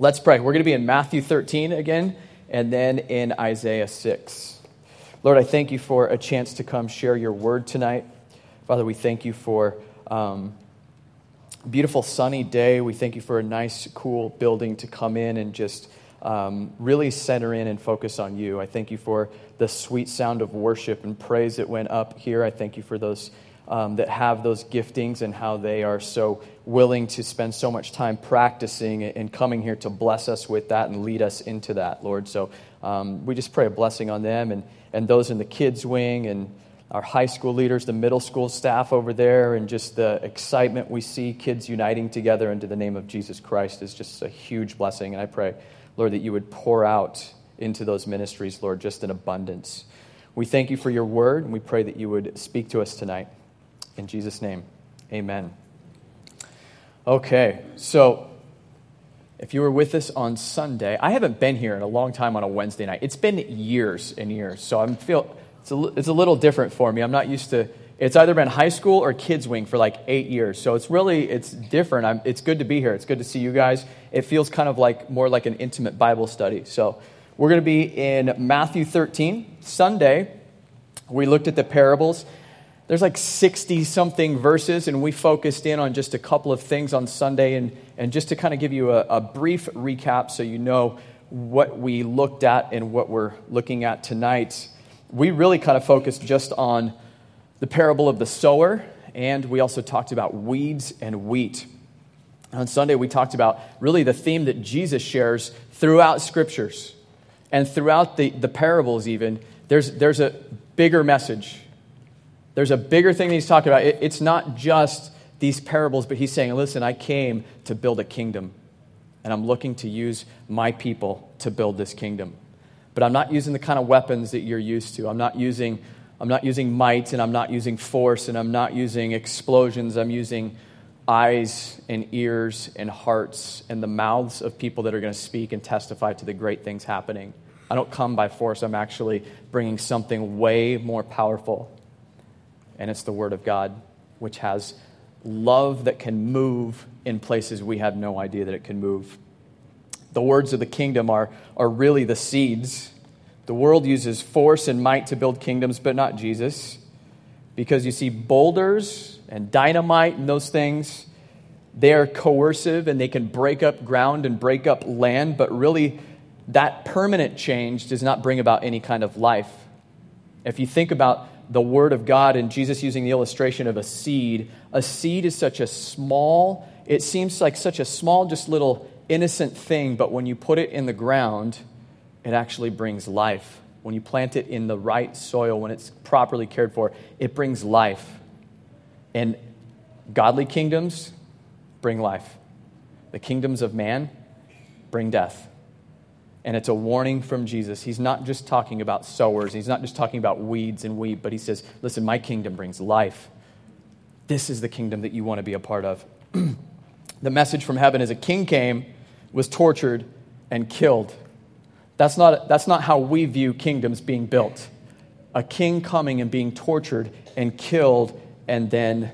Let's pray. We're going to be in Matthew 13 again, and then in Isaiah 6. Lord, I thank you for a chance to come share your word tonight. Father, we thank you for um, beautiful sunny day. We thank you for a nice, cool building to come in and just um, really center in and focus on you. I thank you for the sweet sound of worship and praise that went up here. I thank you for those um, that have those giftings and how they are so willing to spend so much time practicing and coming here to bless us with that and lead us into that, Lord. So um, we just pray a blessing on them and, and those in the kids' wing and our high school leaders, the middle school staff over there, and just the excitement we see kids uniting together into the name of Jesus Christ is just a huge blessing. And I pray, Lord, that you would pour out into those ministries, Lord, just in abundance. We thank you for your word, and we pray that you would speak to us tonight. In Jesus' name, amen. Okay, so if you were with us on Sunday, I haven't been here in a long time on a Wednesday night. It's been years and years, so I'm feel it's a, it's a little different for me. I'm not used to. It's either been high school or kids wing for like eight years, so it's really it's different. I'm, it's good to be here. It's good to see you guys. It feels kind of like more like an intimate Bible study. So we're going to be in Matthew 13 Sunday. We looked at the parables there's like 60 something verses, and we focused in on just a couple of things on Sunday. And, and just to kind of give you a, a brief recap so you know what we looked at and what we're looking at tonight, we really kind of focused just on the parable of the sower, and we also talked about weeds and wheat. On Sunday, we talked about really the theme that Jesus shares throughout scriptures and throughout the, the parables, even. There's, there's a bigger message there's a bigger thing that he's talking about. it's not just these parables, but he's saying, listen, I came to build a kingdom, and I'm looking to use my people to build this kingdom. But I'm not using the kind of weapons that you're used to. I'm not using, I'm not using might, and I'm not using force, and I'm not using explosions. I'm using eyes and ears and hearts and the mouths of people that are going to speak and testify to the great things happening. I don't come by force. I'm actually bringing something way more powerful and it's the Word of God, which has love that can move in places we have no idea that it can move. The words of the kingdom are, are really the seeds. The world uses force and might to build kingdoms, but not Jesus. Because you see, boulders and dynamite and those things, they are coercive and they can break up ground and break up land, but really, that permanent change does not bring about any kind of life. If you think about the Word of God and Jesus using the illustration of a seed. A seed is such a small, it seems like such a small, just little innocent thing, but when you put it in the ground, it actually brings life. When you plant it in the right soil, when it's properly cared for, it brings life. And godly kingdoms bring life. The kingdoms of man bring death and it's a warning from Jesus. He's not just talking about sowers, he's not just talking about weeds and wheat, but he says, Listen, my kingdom brings life. This is the kingdom that you want to be a part of. the message from heaven is a king came, was tortured, and killed. That's not, that's not how we view kingdoms being built. A king coming and being tortured and killed, and then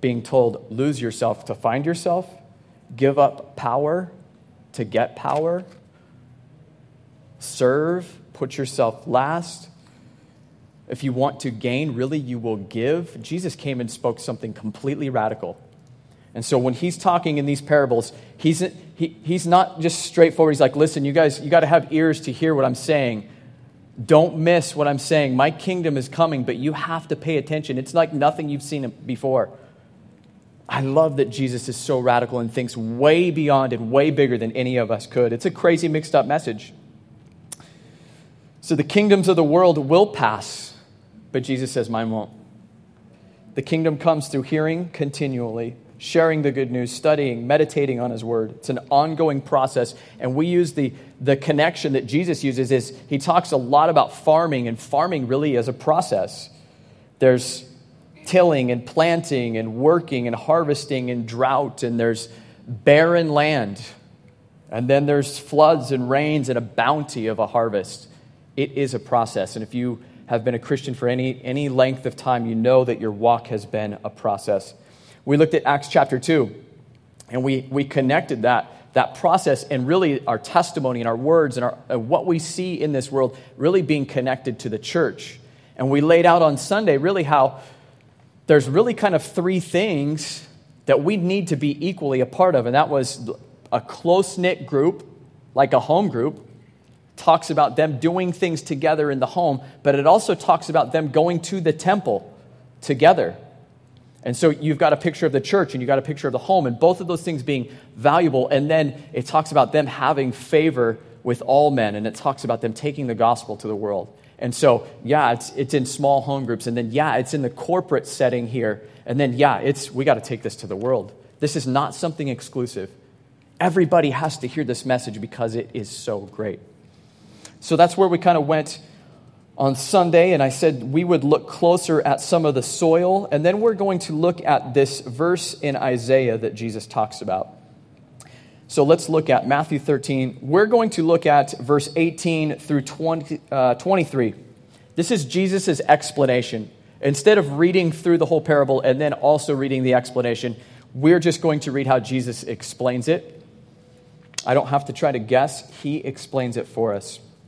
being told, lose yourself to find yourself, give up power to get power, serve, put yourself last. If you want to gain, really, you will give. Jesus came and spoke something completely radical. And so when he's talking in these parables, he's, he, he's not just straightforward. He's like, listen, you guys, you got to have ears to hear what I'm saying. Don't miss what I'm saying. My kingdom is coming, but you have to pay attention. It's like nothing you've seen before. I love that Jesus is so radical and thinks way beyond and way bigger than any of us could. It's a crazy, mixed up message. So the kingdoms of the world will pass, but Jesus says, Mine won't. The kingdom comes through hearing continually, sharing the good news, studying, meditating on his word. It's an ongoing process. And we use the, the connection that Jesus uses is he talks a lot about farming, and farming really is a process. There's tilling and planting and working and harvesting and drought, and there's barren land. And then there's floods and rains and a bounty of a harvest. It is a process. And if you have been a Christian for any, any length of time, you know that your walk has been a process. We looked at Acts chapter 2, and we, we connected that that process and really our testimony and our words and, our, and what we see in this world really being connected to the church. And we laid out on Sunday really how there's really kind of three things that we need to be equally a part of, and that was a close knit group, like a home group, talks about them doing things together in the home, but it also talks about them going to the temple together. And so you've got a picture of the church and you've got a picture of the home, and both of those things being valuable. And then it talks about them having favor with all men, and it talks about them taking the gospel to the world. And so, yeah, it's, it's in small home groups, and then, yeah, it's in the corporate setting here. And then, yeah, it's, we got to take this to the world. This is not something exclusive. Everybody has to hear this message because it is so great. So that's where we kind of went on Sunday, and I said we would look closer at some of the soil, and then we're going to look at this verse in Isaiah that Jesus talks about. So let's look at Matthew 13. We're going to look at verse 18 through 20, uh, 23. This is Jesus' explanation. Instead of reading through the whole parable and then also reading the explanation, we're just going to read how Jesus explains it. I don't have to try to guess, he explains it for us.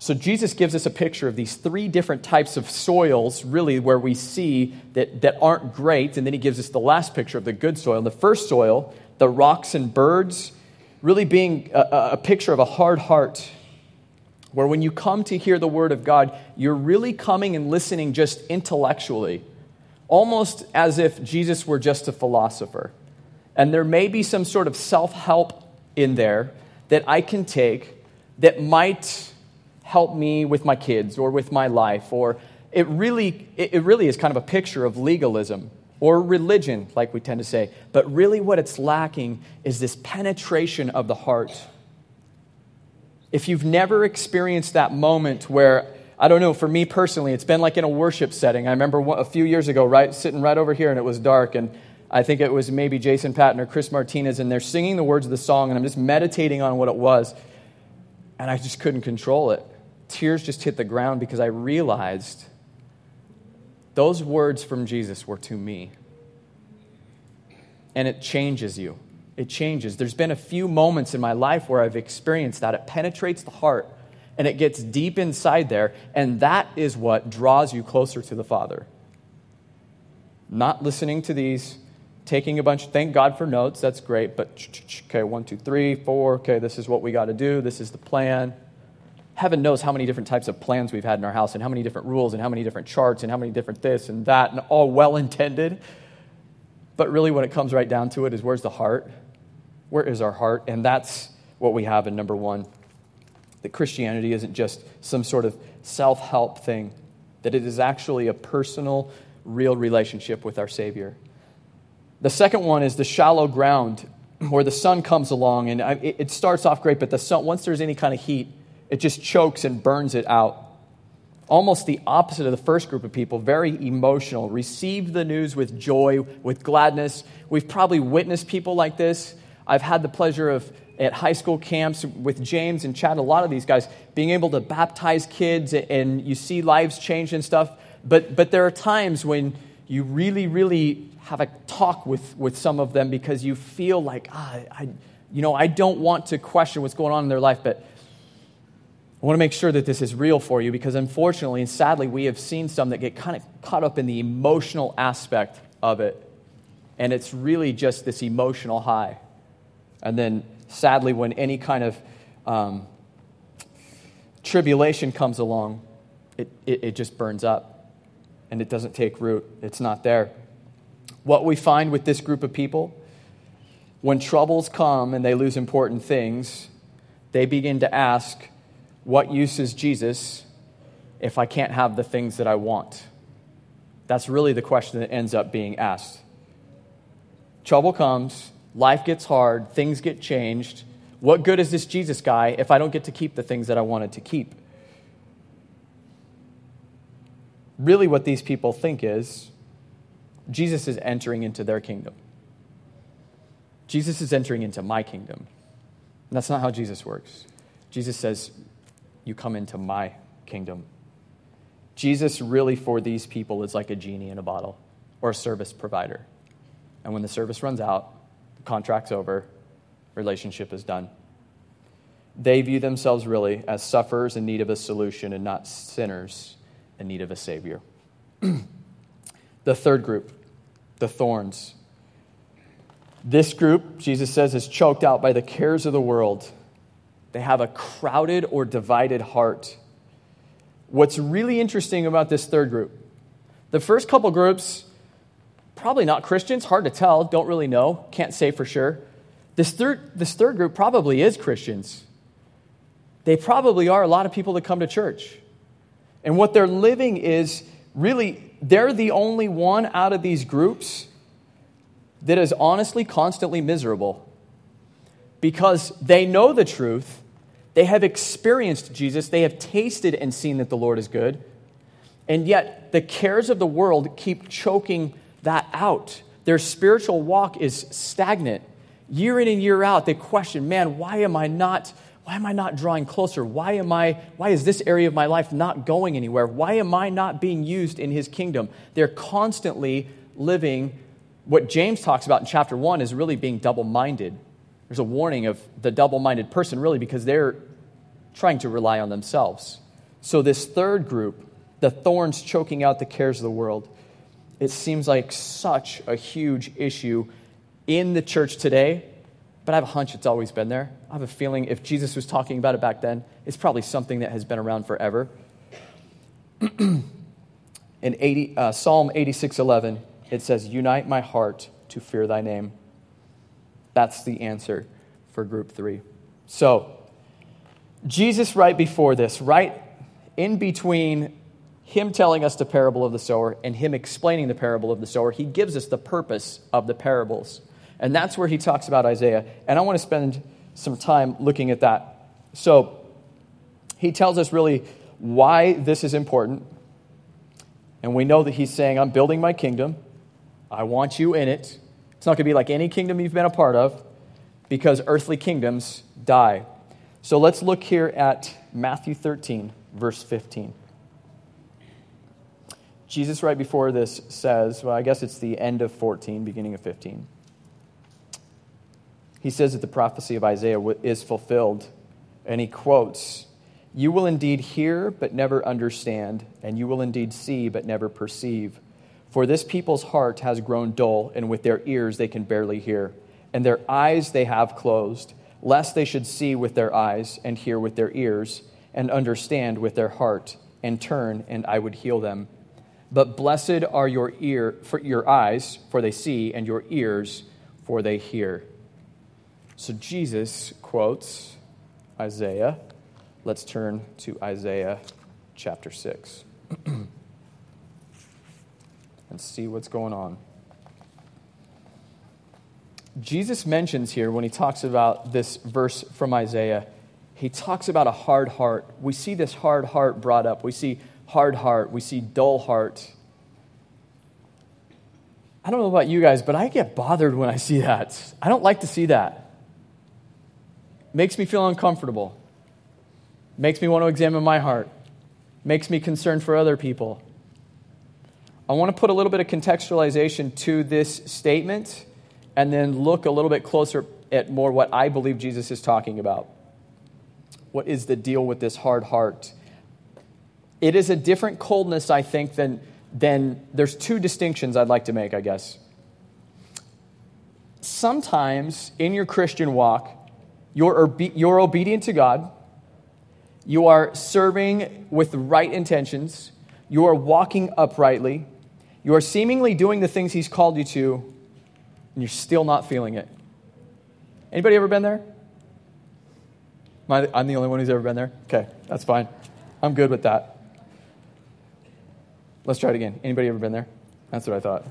So Jesus gives us a picture of these three different types of soils, really, where we see that, that aren't great. And then he gives us the last picture of the good soil. And The first soil, the rocks and birds, really being a, a picture of a hard heart where when you come to hear the word of God, you're really coming and listening just intellectually, almost as if Jesus were just a philosopher. And there may be some sort of self help in there that I can take that might help me with my kids or with my life, or it really, it really is kind of a picture of legalism or religion, like we tend to say. But really, what it's lacking is this penetration of the heart. If you've never experienced that moment where, I don't know, for me personally, it's been like in a worship setting. I remember a few years ago, right, sitting right over here, and it was dark, and I think it was maybe Jason Patton or Chris Martinez, and they're singing the words of the song, and I'm just meditating on what it was, and I just couldn't control it. Tears just hit the ground because I realized those words from Jesus were to me. And it changes you. It changes. There's been a few moments in my life where I've experienced that. It penetrates the heart and it gets deep inside there, and that is what draws you closer to the Father. Not listening to these, taking a bunch, thank God for notes, that's great, but okay, one, two, three, four, okay, this is what we got to do, this is the plan heaven knows how many different types of plans we've had in our house and how many different rules and how many different charts and how many different this and that and all well intended. But really, when it comes right down to it, is where's the heart? Where is our heart? And that's what we have in number one that Christianity isn't just some sort of self help thing, that it is actually a personal, real relationship with our Savior. The second one is the shallow ground where the sun comes along and it starts off great, but the sun, once there's any kind of heat, it just chokes and burns it out. Almost the opposite of the first group of people, very emotional, received the news with joy, with gladness. We've probably witnessed people like this. I've had the pleasure of at high school camps with James and Chad, a lot of these guys, being able to baptize kids and you see lives change and stuff. But, but there are times when you really, really have a talk with, with some of them because you feel like, ah, I, you know, I don't want to question what's going on in their life, but I want to make sure that this is real for you because unfortunately and sadly, we have seen some that get kind of caught up in the emotional aspect of it. And it's really just this emotional high. And then sadly, when any kind of um, tribulation comes along, it, it, it just burns up. and it doesn't take root. It's not there. What we find with this group of people, when troubles come and they lose important things, they begin to ask, What use is Jesus if I can't have the things that I want? That's really the question that ends up being asked. Trouble comes, life gets hard, things get changed. What good is this Jesus guy if I don't get to keep the things that I wanted to keep? Really, what these people think is Jesus is entering into their kingdom. Jesus is entering into my kingdom. And that's not how Jesus works. Jesus says, You come into my kingdom. Jesus, really, for these people, is like a genie in a bottle or a service provider. And when the service runs out, the contract's over, relationship is done. They view themselves really as sufferers in need of a solution and not sinners in need of a Savior. the third group, the thorns. This group, Jesus says, is choked out by the cares of the world. They have a crowded or divided heart. What's really interesting about this third group, the first couple groups, probably not Christians, hard to tell, don't really know, can't say for sure. This third, this third group probably is Christians. They probably are a lot of people that come to church. And what they're living is really, they're the only one out of these groups that is honestly constantly miserable because they know the truth, they have experienced Jesus, they have tasted and seen that the Lord is good, and yet the cares of the world keep choking that out. Their spiritual walk is stagnant. Year in and year out, they question, man, why am I not why am I not drawing closer? Why am I why is this area of my life not going anywhere? Why am I not being used in his kingdom? They're constantly living what James talks about in chapter 1 is really being double-minded. There's a warning of the double-minded person really because they're trying to rely on themselves. So this third group, the thorns choking out the cares of the world, it seems like such a huge issue in the church today but I have a hunch it's always been there. I have a feeling if Jesus was talking about it back then, it's probably something that has been around forever. In 80, uh, Psalm 86:11, it says, "Unite my heart to fear thy name." That's the answer for group 3. So, Jesus right before this, right in between him telling us the parable of the sower and him explaining the parable of the sower, he gives us the purpose of the parables. And that's where he talks about Isaiah. And I want to spend some time looking at that. So he tells us really why this is important. And we know that he's saying, I'm building my kingdom. I want you in it. It's not going to be like any kingdom you've been a part of because earthly kingdoms die. So let's look here at Matthew 13, verse 15. Jesus, right before this, says, well, I guess it's the end of 14, beginning of 15 he says that the prophecy of Isaiah is fulfilled. And he quotes, You will indeed hear, but never understand, and you will indeed see, but never perceive. For this people's heart has grown dull, and with their ears they can barely hear, and their eyes they have closed, lest they should see with their eyes, and hear with their ears, and understand with their heart, and turn, and I would heal them. But blessed are your ear for your eyes, for they see, and your ears, for they hear. So Jesus quotes Isaiah. Let's turn to Isaiah chapter 6 and see what's going on. Jesus mentions here, when he talks about this verse from Isaiah, he talks about a hard heart. We see this hard heart brought up. We see hard heart. We see dull heart. I don't know about you guys, but I get bothered when I see that. I don't like to see that makes me feel uncomfortable, makes me want to examine my heart, makes me concerned for other people. I want to put a little bit of contextualization to this statement and then look a little bit closer at more what I believe Jesus is talking about. What is the deal with this hard heart? It is a different coldness, I think, than, than there's two distinctions I'd like to make, I guess. Sometimes in your Christian walk, you're, you're obedient to God. You are serving with right intentions. You are walking uprightly. You are seemingly doing the things He's called you to, and you're still not feeling it. Anybody ever been there? I'm the only one who's ever been there? Okay, that's fine. I'm good with that. Let's try it again. Anybody ever been there? That's what I thought.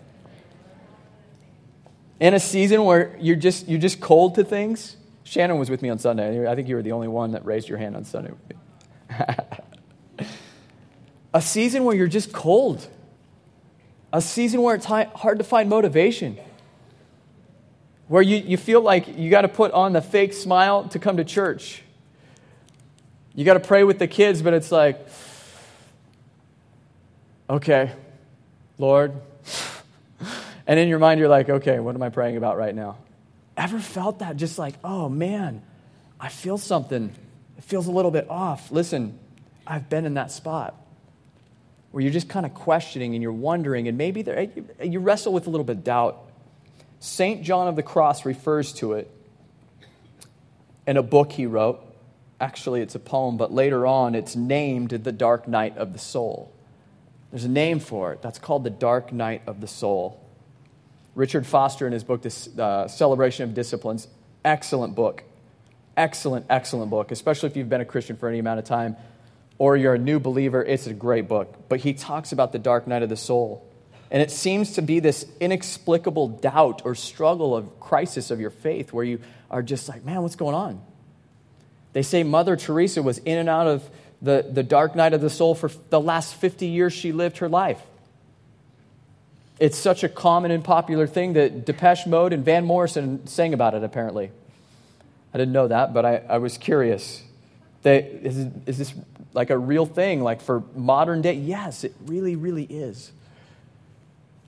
In a season where you're just you're just cold to things. Shannon was with me on Sunday. I think you were the only one that raised your hand on Sunday. a season where you're just cold. A season where it's hard to find motivation. Where you, you feel like you got to put on the fake smile to come to church. You got to pray with the kids, but it's like, okay, Lord. And in your mind, you're like, okay, what am I praying about right now? Ever felt that? Just like, oh man, I feel something. It feels a little bit off. Listen, I've been in that spot where you're just kind of questioning and you're wondering, and maybe you wrestle with a little bit of doubt. St. John of the Cross refers to it in a book he wrote. Actually, it's a poem, but later on, it's named The Dark Night of the Soul. There's a name for it. That's called The Dark Night of the Soul. Richard Foster, in his book, The uh, Celebration of Disciplines, excellent book. Excellent, excellent book, especially if you've been a Christian for any amount of time or you're a new believer. It's a great book. But he talks about the dark night of the soul. And it seems to be this inexplicable doubt or struggle of crisis of your faith where you are just like, man, what's going on? They say Mother Teresa was in and out of the, the dark night of the soul for the last 50 years she lived her life. It's such a common and popular thing that Depeche Mode and Van Morrison sang about it, apparently. I didn't know that, but I, I was curious. Is, is this like a real thing, like for modern day? Yes, it really, really is.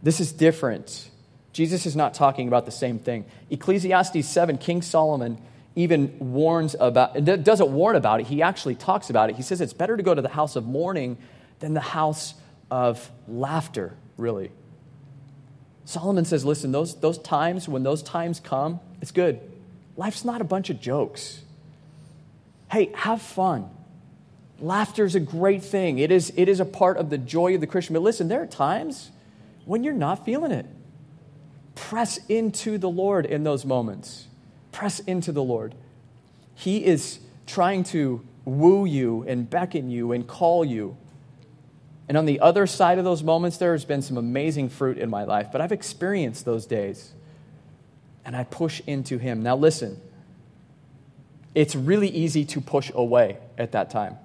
This is different. Jesus is not talking about the same thing. Ecclesiastes 7, King Solomon even warns about doesn't warn about it he actually talks about it he says it's better to go to the house of mourning than the house of laughter really solomon says listen those, those times when those times come it's good life's not a bunch of jokes hey have fun laughter is a great thing it is, it is a part of the joy of the christian but listen there are times when you're not feeling it press into the lord in those moments Press into the Lord. He is trying to woo you and beckon you and call you. And on the other side of those moments, there has been some amazing fruit in my life, but I've experienced those days. And I push into Him. Now, listen, it's really easy to push away at that time.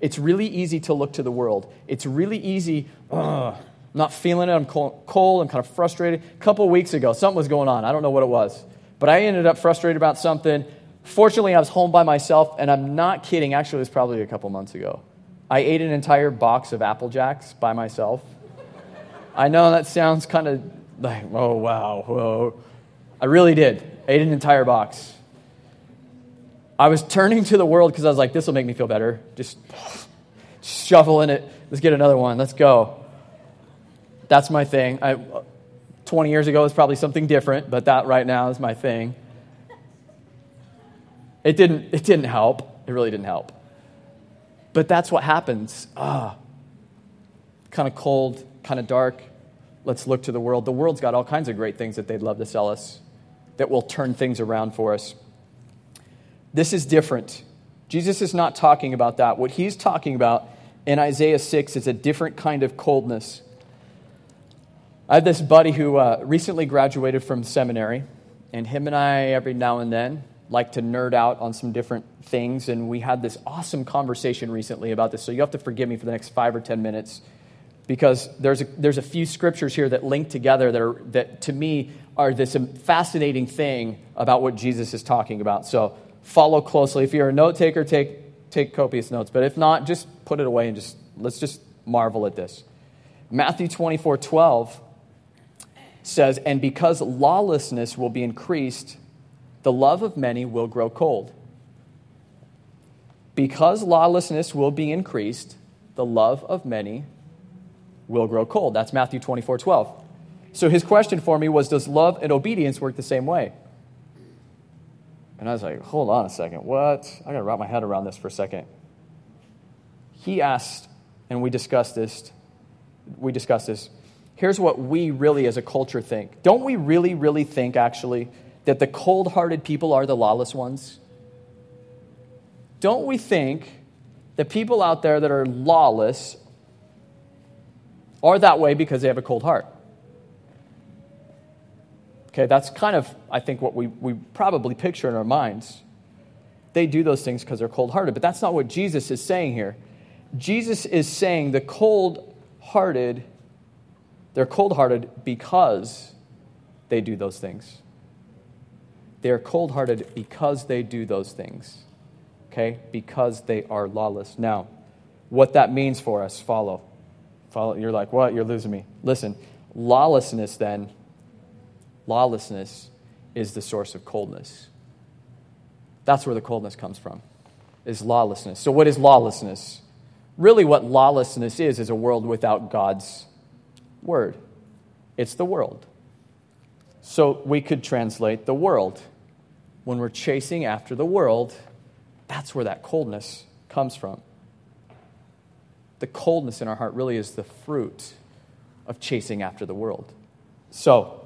It's really easy to look to the world. It's really easy, I'm not feeling it. I'm cold. I'm kind of frustrated. A couple weeks ago, something was going on. I don't know what it was. But I ended up frustrated about something. Fortunately, I was home by myself, and I'm not kidding. Actually, it was probably a couple months ago. I ate an entire box of Apple Jacks by myself. I know that sounds kind of like, oh, wow, whoa. I really did. I ate an entire box. I was turning to the world because I was like, this will make me feel better. Just shoveling it. Let's get another one. Let's go. That's my thing. I, 20 years ago was probably something different, but that right now is my thing. It didn't, it didn't help. It really didn't help. But that's what happens. Ah, kind of cold, kind of dark. Let's look to the world. The world's got all kinds of great things that they'd love to sell us that will turn things around for us. This is different. Jesus is not talking about that. What he's talking about in Isaiah 6 is a different kind of coldness. I have this buddy who uh, recently graduated from seminary, and him and I, every now and then, like to nerd out on some different things. And we had this awesome conversation recently about this. So you have to forgive me for the next five or 10 minutes because there's a, there's a few scriptures here that link together that, are, that to me are this fascinating thing about what Jesus is talking about. So follow closely. If you're a note taker, take, take copious notes. But if not, just put it away and just let's just marvel at this. Matthew 24 12 says, And because lawlessness will be increased, the love of many will grow cold. Because lawlessness will be increased, the love of many will grow cold. That's Matthew 24 12. So his question for me was Does love and obedience work the same way? And I was like, Hold on a second. What? I got to wrap my head around this for a second. He asked, and we discussed this we discussed this. Here's what we really as a culture think. Don't we really, really think, actually, that the cold hearted people are the lawless ones? Don't we think that people out there that are lawless are that way because they have a cold heart? Okay, that's kind of, I think, what we, we probably picture in our minds. They do those things because they're cold hearted, but that's not what Jesus is saying here. Jesus is saying the cold hearted, they're cold hearted because they do those things. They are cold hearted because they do those things. Okay? Because they are lawless. Now, what that means for us, follow. Follow. You're like, what? You're losing me. Listen, lawlessness then Lawlessness is the source of coldness. That's where the coldness comes from, is lawlessness. So, what is lawlessness? Really, what lawlessness is, is a world without God's word. It's the world. So, we could translate the world. When we're chasing after the world, that's where that coldness comes from. The coldness in our heart really is the fruit of chasing after the world. So,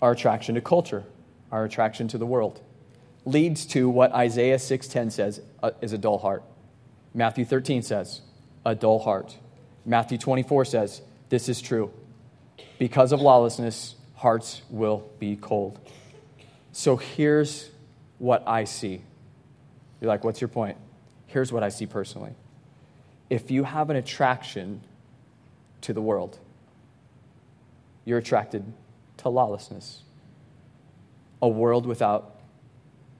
our attraction to culture, our attraction to the world, leads to what Isaiah 6:10 says uh, is a dull heart. Matthew 13 says, a dull heart. Matthew 24 says, this is true. Because of lawlessness, hearts will be cold. So here's what I see. You're like, what's your point? Here's what I see personally. If you have an attraction to the world, you're attracted to lawlessness, a world without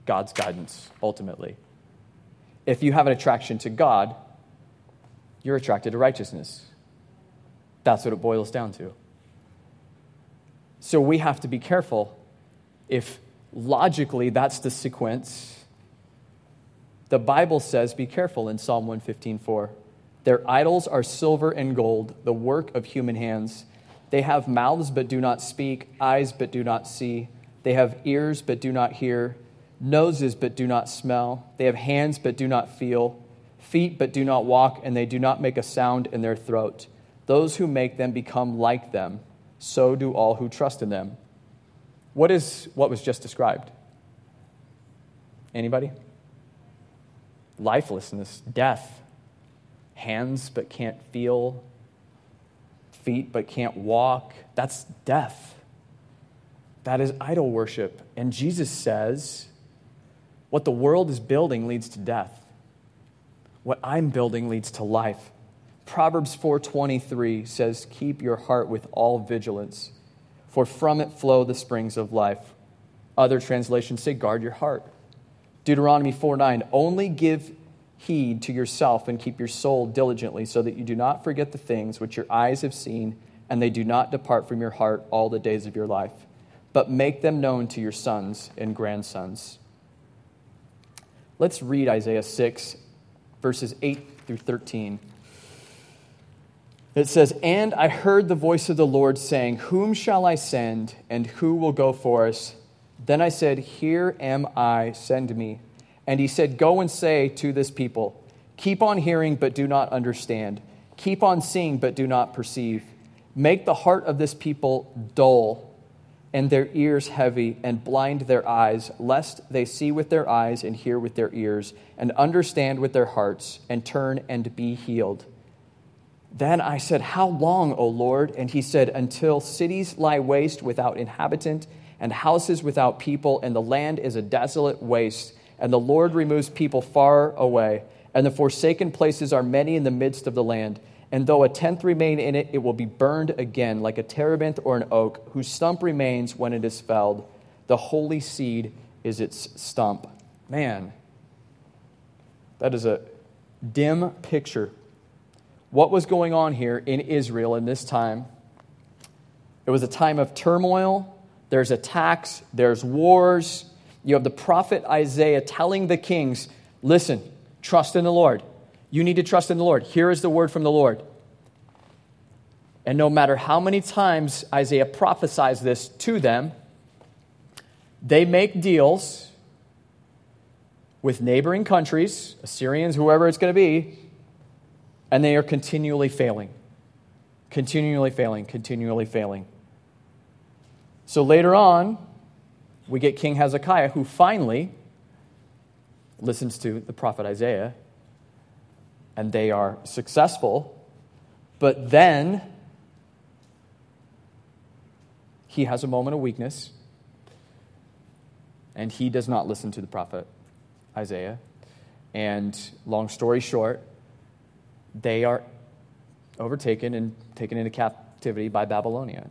God's guidance, ultimately. If you have an attraction to God, you're attracted to righteousness. That's what it boils down to. So we have to be careful if logically that's the sequence. The Bible says, be careful in Psalm 115:4. Their idols are silver and gold, the work of human hands. They have mouths but do not speak, eyes but do not see. They have ears but do not hear, noses but do not smell. They have hands but do not feel, feet but do not walk, and they do not make a sound in their throat. Those who make them become like them. So do all who trust in them. What is what was just described? Anybody? Lifelessness, death. Hands but can't feel, feet but can't walk. That's death. That is idol worship. And Jesus says, what the world is building leads to death. What I'm building leads to life. Proverbs 4:23 says, "Keep your heart with all vigilance, for from it flow the springs of life." Other translations say, "Guard your heart." Deuteronomy 4:9, "Only give heed to yourself and keep your soul diligently, so that you do not forget the things which your eyes have seen, and they do not depart from your heart all the days of your life, but make them known to your sons and grandsons. Let's read Isaiah 6, verses 8 through 13. It says, And I heard the voice of the Lord saying, Whom shall I send, and who will go for us? Then I said, Here am I, send me. And he said, Go and say to this people, Keep on hearing, but do not understand. Keep on seeing, but do not perceive. Make the heart of this people dull, and their ears heavy, and blind their eyes, lest they see with their eyes, and hear with their ears, and understand with their hearts, and turn and be healed. Then I said, How long, O Lord? And he said, Until cities lie waste without inhabitant, and houses without people, and the land is a desolate waste and the Lord removes people far away, and the forsaken places are many in the midst of the land. And though a tenth remain in it, it will be burned again, like a terebinth or an oak, whose stump remains when it is felled. The holy seed is its stump. Man, that is a dim picture. What was going on here in Israel in this time? It was a time of turmoil. There's attacks, there's wars, you have the prophet Isaiah telling the kings, listen, trust in the Lord. You need to trust in the Lord. Here is the word from the Lord. And no matter how many times Isaiah prophesies this to them, they make deals with neighboring countries, Assyrians, whoever it's going to be, and they are continually failing. Continually failing, continually failing. So later on, we get King Hezekiah, who finally listens to the prophet Isaiah, and they are successful. But then he has a moment of weakness, and he does not listen to the prophet Isaiah. And long story short, they are overtaken and taken into captivity by Babylonia.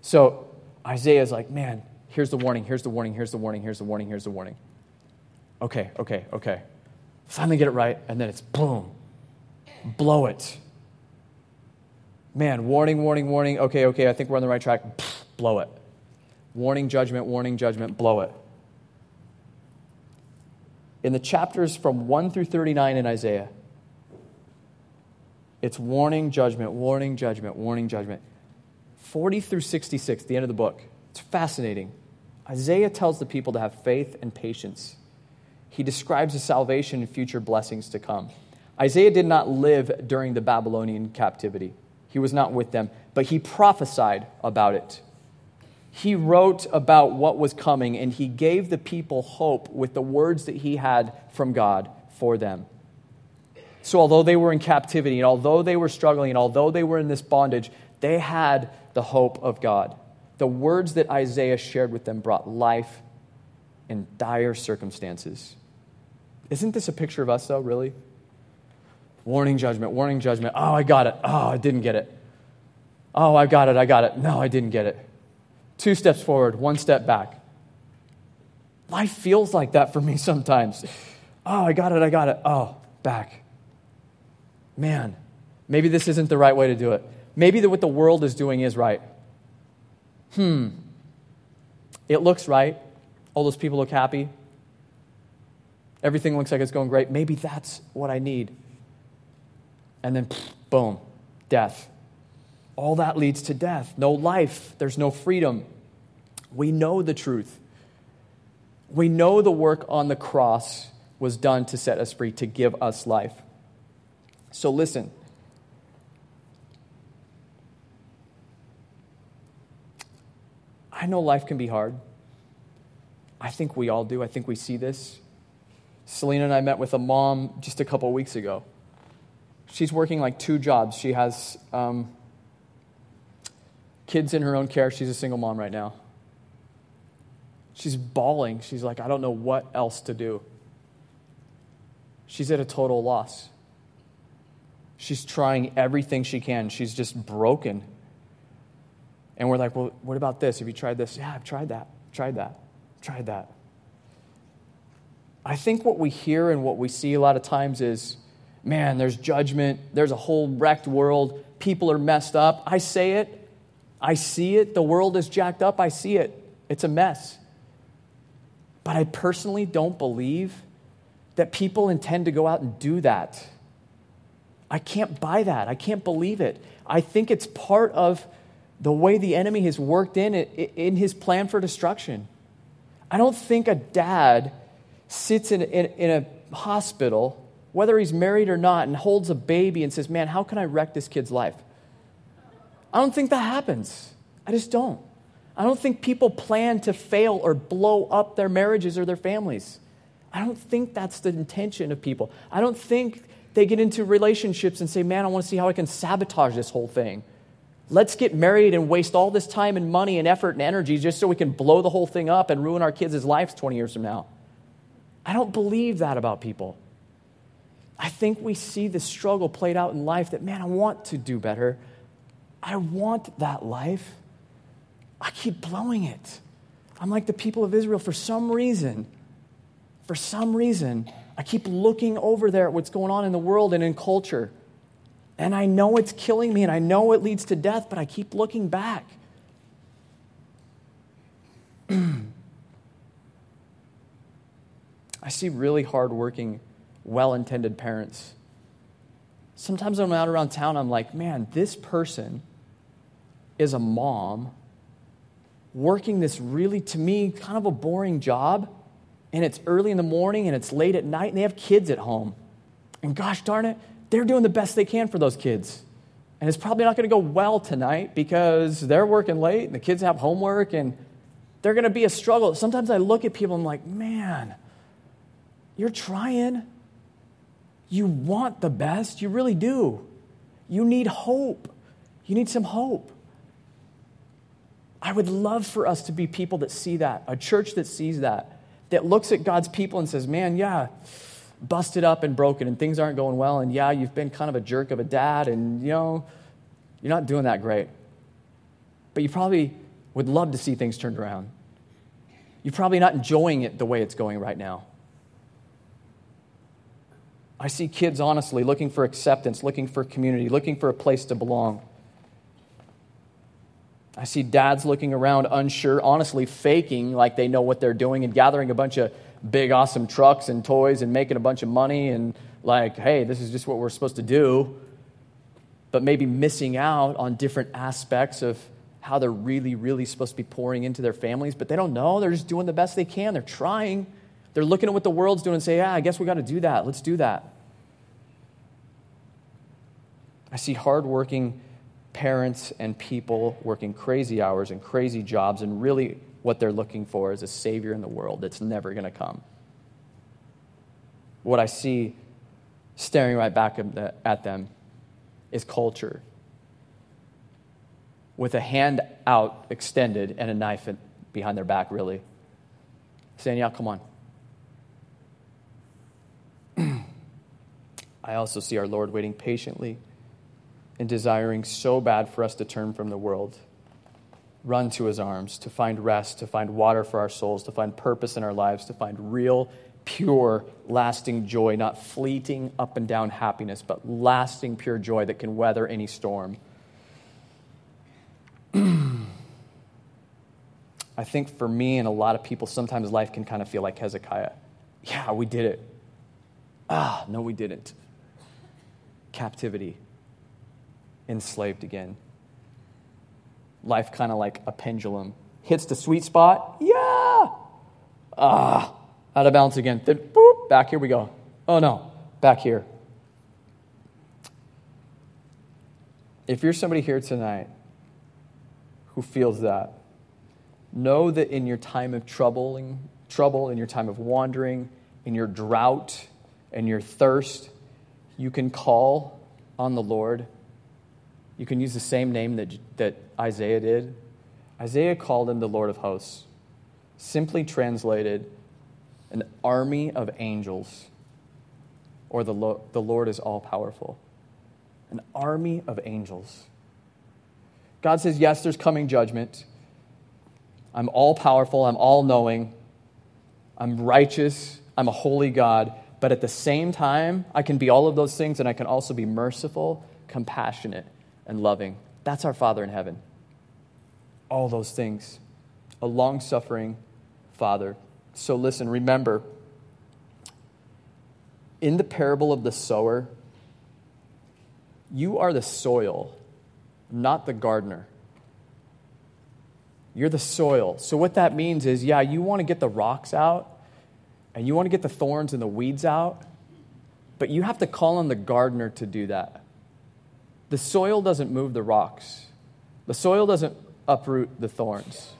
So Isaiah is like, man, here's the warning, here's the warning, here's the warning, here's the warning, here's the warning. Okay, okay, okay. Finally get it right, and then it's boom, blow it. Man, warning, warning, warning. Okay, okay, I think we're on the right track. Pfft, blow it. Warning, judgment, warning, judgment, blow it. In the chapters from 1 through 39 in Isaiah, it's warning, judgment, warning, judgment, warning, judgment. 40 through 66, the end of the book. It's fascinating. Isaiah tells the people to have faith and patience. He describes the salvation and future blessings to come. Isaiah did not live during the Babylonian captivity, he was not with them, but he prophesied about it. He wrote about what was coming and he gave the people hope with the words that he had from God for them. So, although they were in captivity and although they were struggling and although they were in this bondage, they had the hope of God. The words that Isaiah shared with them brought life in dire circumstances. Isn't this a picture of us, though, really? Warning judgment, warning judgment. Oh, I got it. Oh, I didn't get it. Oh, I got it. I got it. No, I didn't get it. Two steps forward, one step back. Life feels like that for me sometimes. Oh, I got it. I got it. Oh, back. Man, maybe this isn't the right way to do it. Maybe what the world is doing is right. Hmm. It looks right. All those people look happy. Everything looks like it's going great. Maybe that's what I need. And then, boom, death. All that leads to death. No life. There's no freedom. We know the truth. We know the work on the cross was done to set us free, to give us life. So listen. I know life can be hard. I think we all do. I think we see this. Selena and I met with a mom just a couple weeks ago. She's working like two jobs. She has um, kids in her own care. She's a single mom right now. She's bawling. She's like, I don't know what else to do. She's at a total loss. She's trying everything she can. She's just broken. And we're like, well, what about this? Have you tried this? Yeah, I've tried that, tried that, tried that. I think what we hear and what we see a lot of times is, man, there's judgment, there's a whole wrecked world, people are messed up. I say it, I see it, the world is jacked up, I see it. It's a mess. But I personally don't believe that people intend to go out and do that. I can't buy that. I can't believe it. I think it's part of the way the enemy has worked in it, in his plan for destruction. I don't think a dad sits in, in, in a hospital, whether he's married or not, and holds a baby and says, Man, how can I wreck this kid's life? I don't think that happens. I just don't. I don't think people plan to fail or blow up their marriages or their families. I don't think that's the intention of people. I don't think they get into relationships and say, Man, I want to see how I can sabotage this whole thing. Let's get married and waste all this time and money and effort and energy just so we can blow the whole thing up and ruin our kids' lives 20 years from now. I don't believe that about people. I think we see the struggle played out in life that, man, I want to do better. I want that life. I keep blowing it. I'm like the people of Israel for some reason. For some reason, I keep looking over there at what's going on in the world and in culture. And I know it's killing me and I know it leads to death, but I keep looking back. I see really hardworking, well intended parents. Sometimes when I'm out around town, I'm like, man, this person is a mom working this really, to me, kind of a boring job. And it's early in the morning and it's late at night and they have kids at home. And gosh darn it, they're doing the best they can for those kids. And it's probably not going to go well tonight because they're working late and the kids have homework and they're going to be a struggle. Sometimes I look at people and I'm like, man, you're trying. You want the best. You really do. You need hope. You need some hope. I would love for us to be people that see that, a church that sees that, that looks at God's people and says, man, yeah, busted up and broken and things aren't going well. And yeah, you've been kind of a jerk of a dad and, you know, you're not doing that great. But you probably would love to see things turned around. You're probably not enjoying it the way it's going right now. I see kids honestly looking for acceptance, looking for community, looking for a place to belong. I see dads looking around unsure, honestly faking like they know what they're doing and gathering a bunch of big, awesome trucks and toys and making a bunch of money and like, hey, this is just what we're supposed to do. But maybe missing out on different aspects of how they're really, really supposed to be pouring into their families, but they don't know. They're just doing the best they can. They're trying. They're looking at what the world's doing and say, yeah, I guess we got to do that. Let's do that. I see hardworking parents and people working crazy hours and crazy jobs, and really what they're looking for is a Savior in the world that's never going to come. What I see staring right back at them is culture with a hand out extended and a knife behind their back, really. Saying, Yeah, come on. I also see our Lord waiting patiently and desiring so bad for us to turn from the world, run to his arms, to find rest, to find water for our souls, to find purpose in our lives, to find real, pure, lasting joy, not fleeting up and down happiness, but lasting, pure joy that can weather any storm. I think for me and a lot of people, sometimes life can kind of feel like Hezekiah. Yeah, we did it. Ah, no, we didn't. Captivity enslaved again. Life kind of like a pendulum. Hits the sweet spot, yeah! Ah, out of balance again. Then, boop, back here we go. Oh no, back here. If you're somebody here tonight who feels that, know that in your time of troubling, trouble, in your time of wandering, in your drought, and your thirst, you can call on the Lord you can use the same name that, that Isaiah did. Isaiah called him the Lord of hosts, simply translated, an army of angels, or the, Lo- the Lord is all powerful. An army of angels. God says, Yes, there's coming judgment. I'm all powerful, I'm all knowing, I'm righteous, I'm a holy God. But at the same time, I can be all of those things and I can also be merciful, compassionate, and loving. That's our Father in heaven. All those things. A long suffering Father. So listen, remember, in the parable of the sower, you are the soil, not the gardener. You're the soil. So, what that means is, yeah, you want to get the rocks out and you want to get the thorns and the weeds out, but you have to call on the gardener to do that. The soil doesn't move the rocks, the soil doesn't uproot the thorns.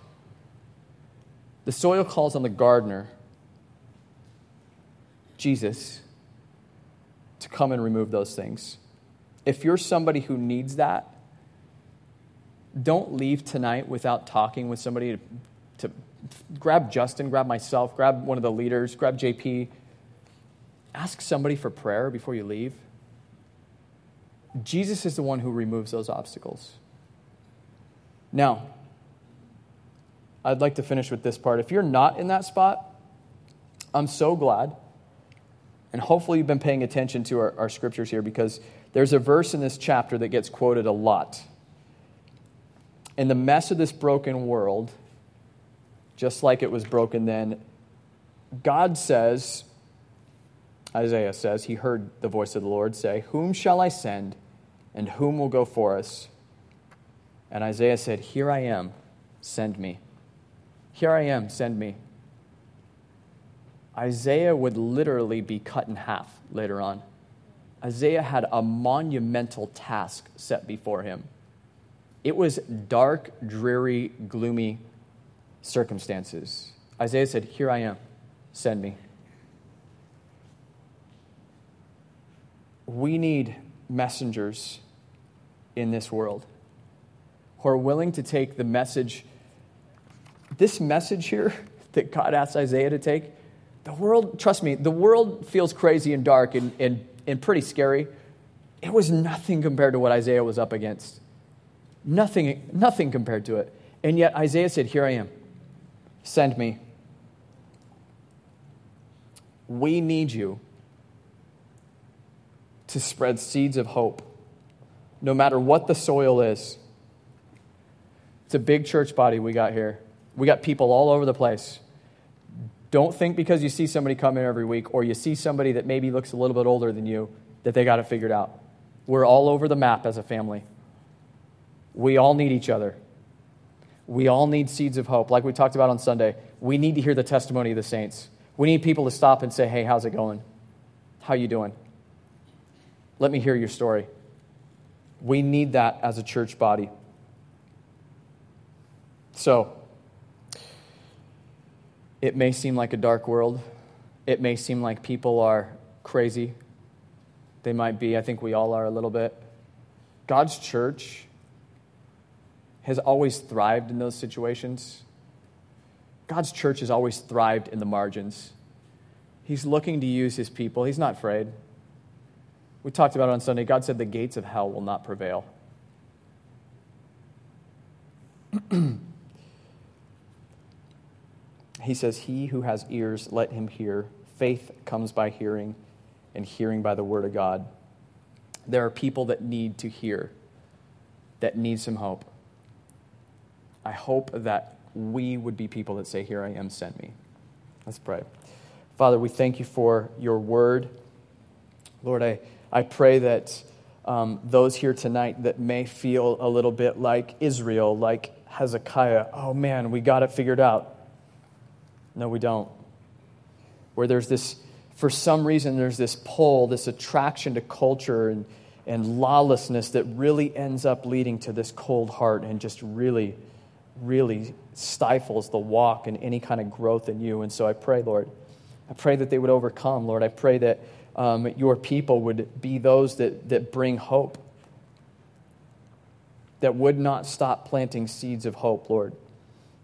The soil calls on the gardener, Jesus, to come and remove those things. If you're somebody who needs that, don't leave tonight without talking with somebody to, to grab Justin, grab myself, grab one of the leaders, grab JP. Ask somebody for prayer before you leave. Jesus is the one who removes those obstacles. Now, I'd like to finish with this part. If you're not in that spot, I'm so glad. And hopefully, you've been paying attention to our, our, scriptures here because there's a verse in this chapter that gets quoted a lot. In the mess of this broken world, just like it was broken then, God says, Isaiah says, he heard the voice of the Lord say, Whom shall I send, and whom will go for us? And Isaiah said, Here I am, send me. Here I am, send me. Isaiah would literally be cut in half later on. Isaiah had a monumental task set before him. It was dark, dreary, gloomy circumstances. Isaiah said, Here I am, send me. We need messengers in this world who are willing to take the message, this message here that God asked Isaiah to take. The world, trust me, the world feels crazy and dark and, and, and pretty scary. It was nothing compared to what Isaiah was up against. Nothing, nothing compared to it. And yet Isaiah said, Here I am. Send me. We need you to spread seeds of hope, no matter what the soil is. It's a big church body we got here. We got people all over the place. Don't think because you see somebody come in every week or you see somebody that maybe looks a little bit older than you that they got it figured out. We're all over the map as a family. We all need each other. We all need seeds of hope. Like we talked about on Sunday, we need to hear the testimony of the saints. We need people to stop and say, "Hey, how's it going? How you doing? Let me hear your story." We need that as a church body. So, it may seem like a dark world. It may seem like people are crazy. They might be. I think we all are a little bit. God's church has always thrived in those situations. God's church has always thrived in the margins. He's looking to use his people, he's not afraid. We talked about it on Sunday. God said the gates of hell will not prevail. he says, He who has ears, let him hear. Faith comes by hearing, and hearing by the word of God. There are people that need to hear, that need some hope. I hope that we would be people that say, Here I am, send me. Let's pray. Father, we thank you for your word. Lord, I, I pray that um, those here tonight that may feel a little bit like Israel, like Hezekiah, oh man, we got it figured out. No, we don't. Where there's this, for some reason, there's this pull, this attraction to culture and, and lawlessness that really ends up leading to this cold heart and just really really stifles the walk and any kind of growth in you. And so I pray, Lord, I pray that they would overcome, Lord. I pray that um, your people would be those that, that bring hope, that would not stop planting seeds of hope, Lord.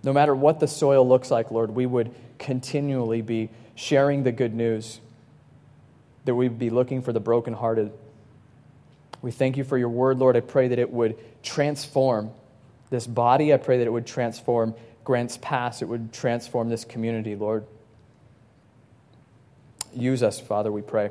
No matter what the soil looks like, Lord, we would continually be sharing the good news, that we'd be looking for the brokenhearted. We thank you for your word, Lord. I pray that it would transform this body. I pray that it would transform Grants Pass, it would transform this community, Lord. Use us, Father, we pray.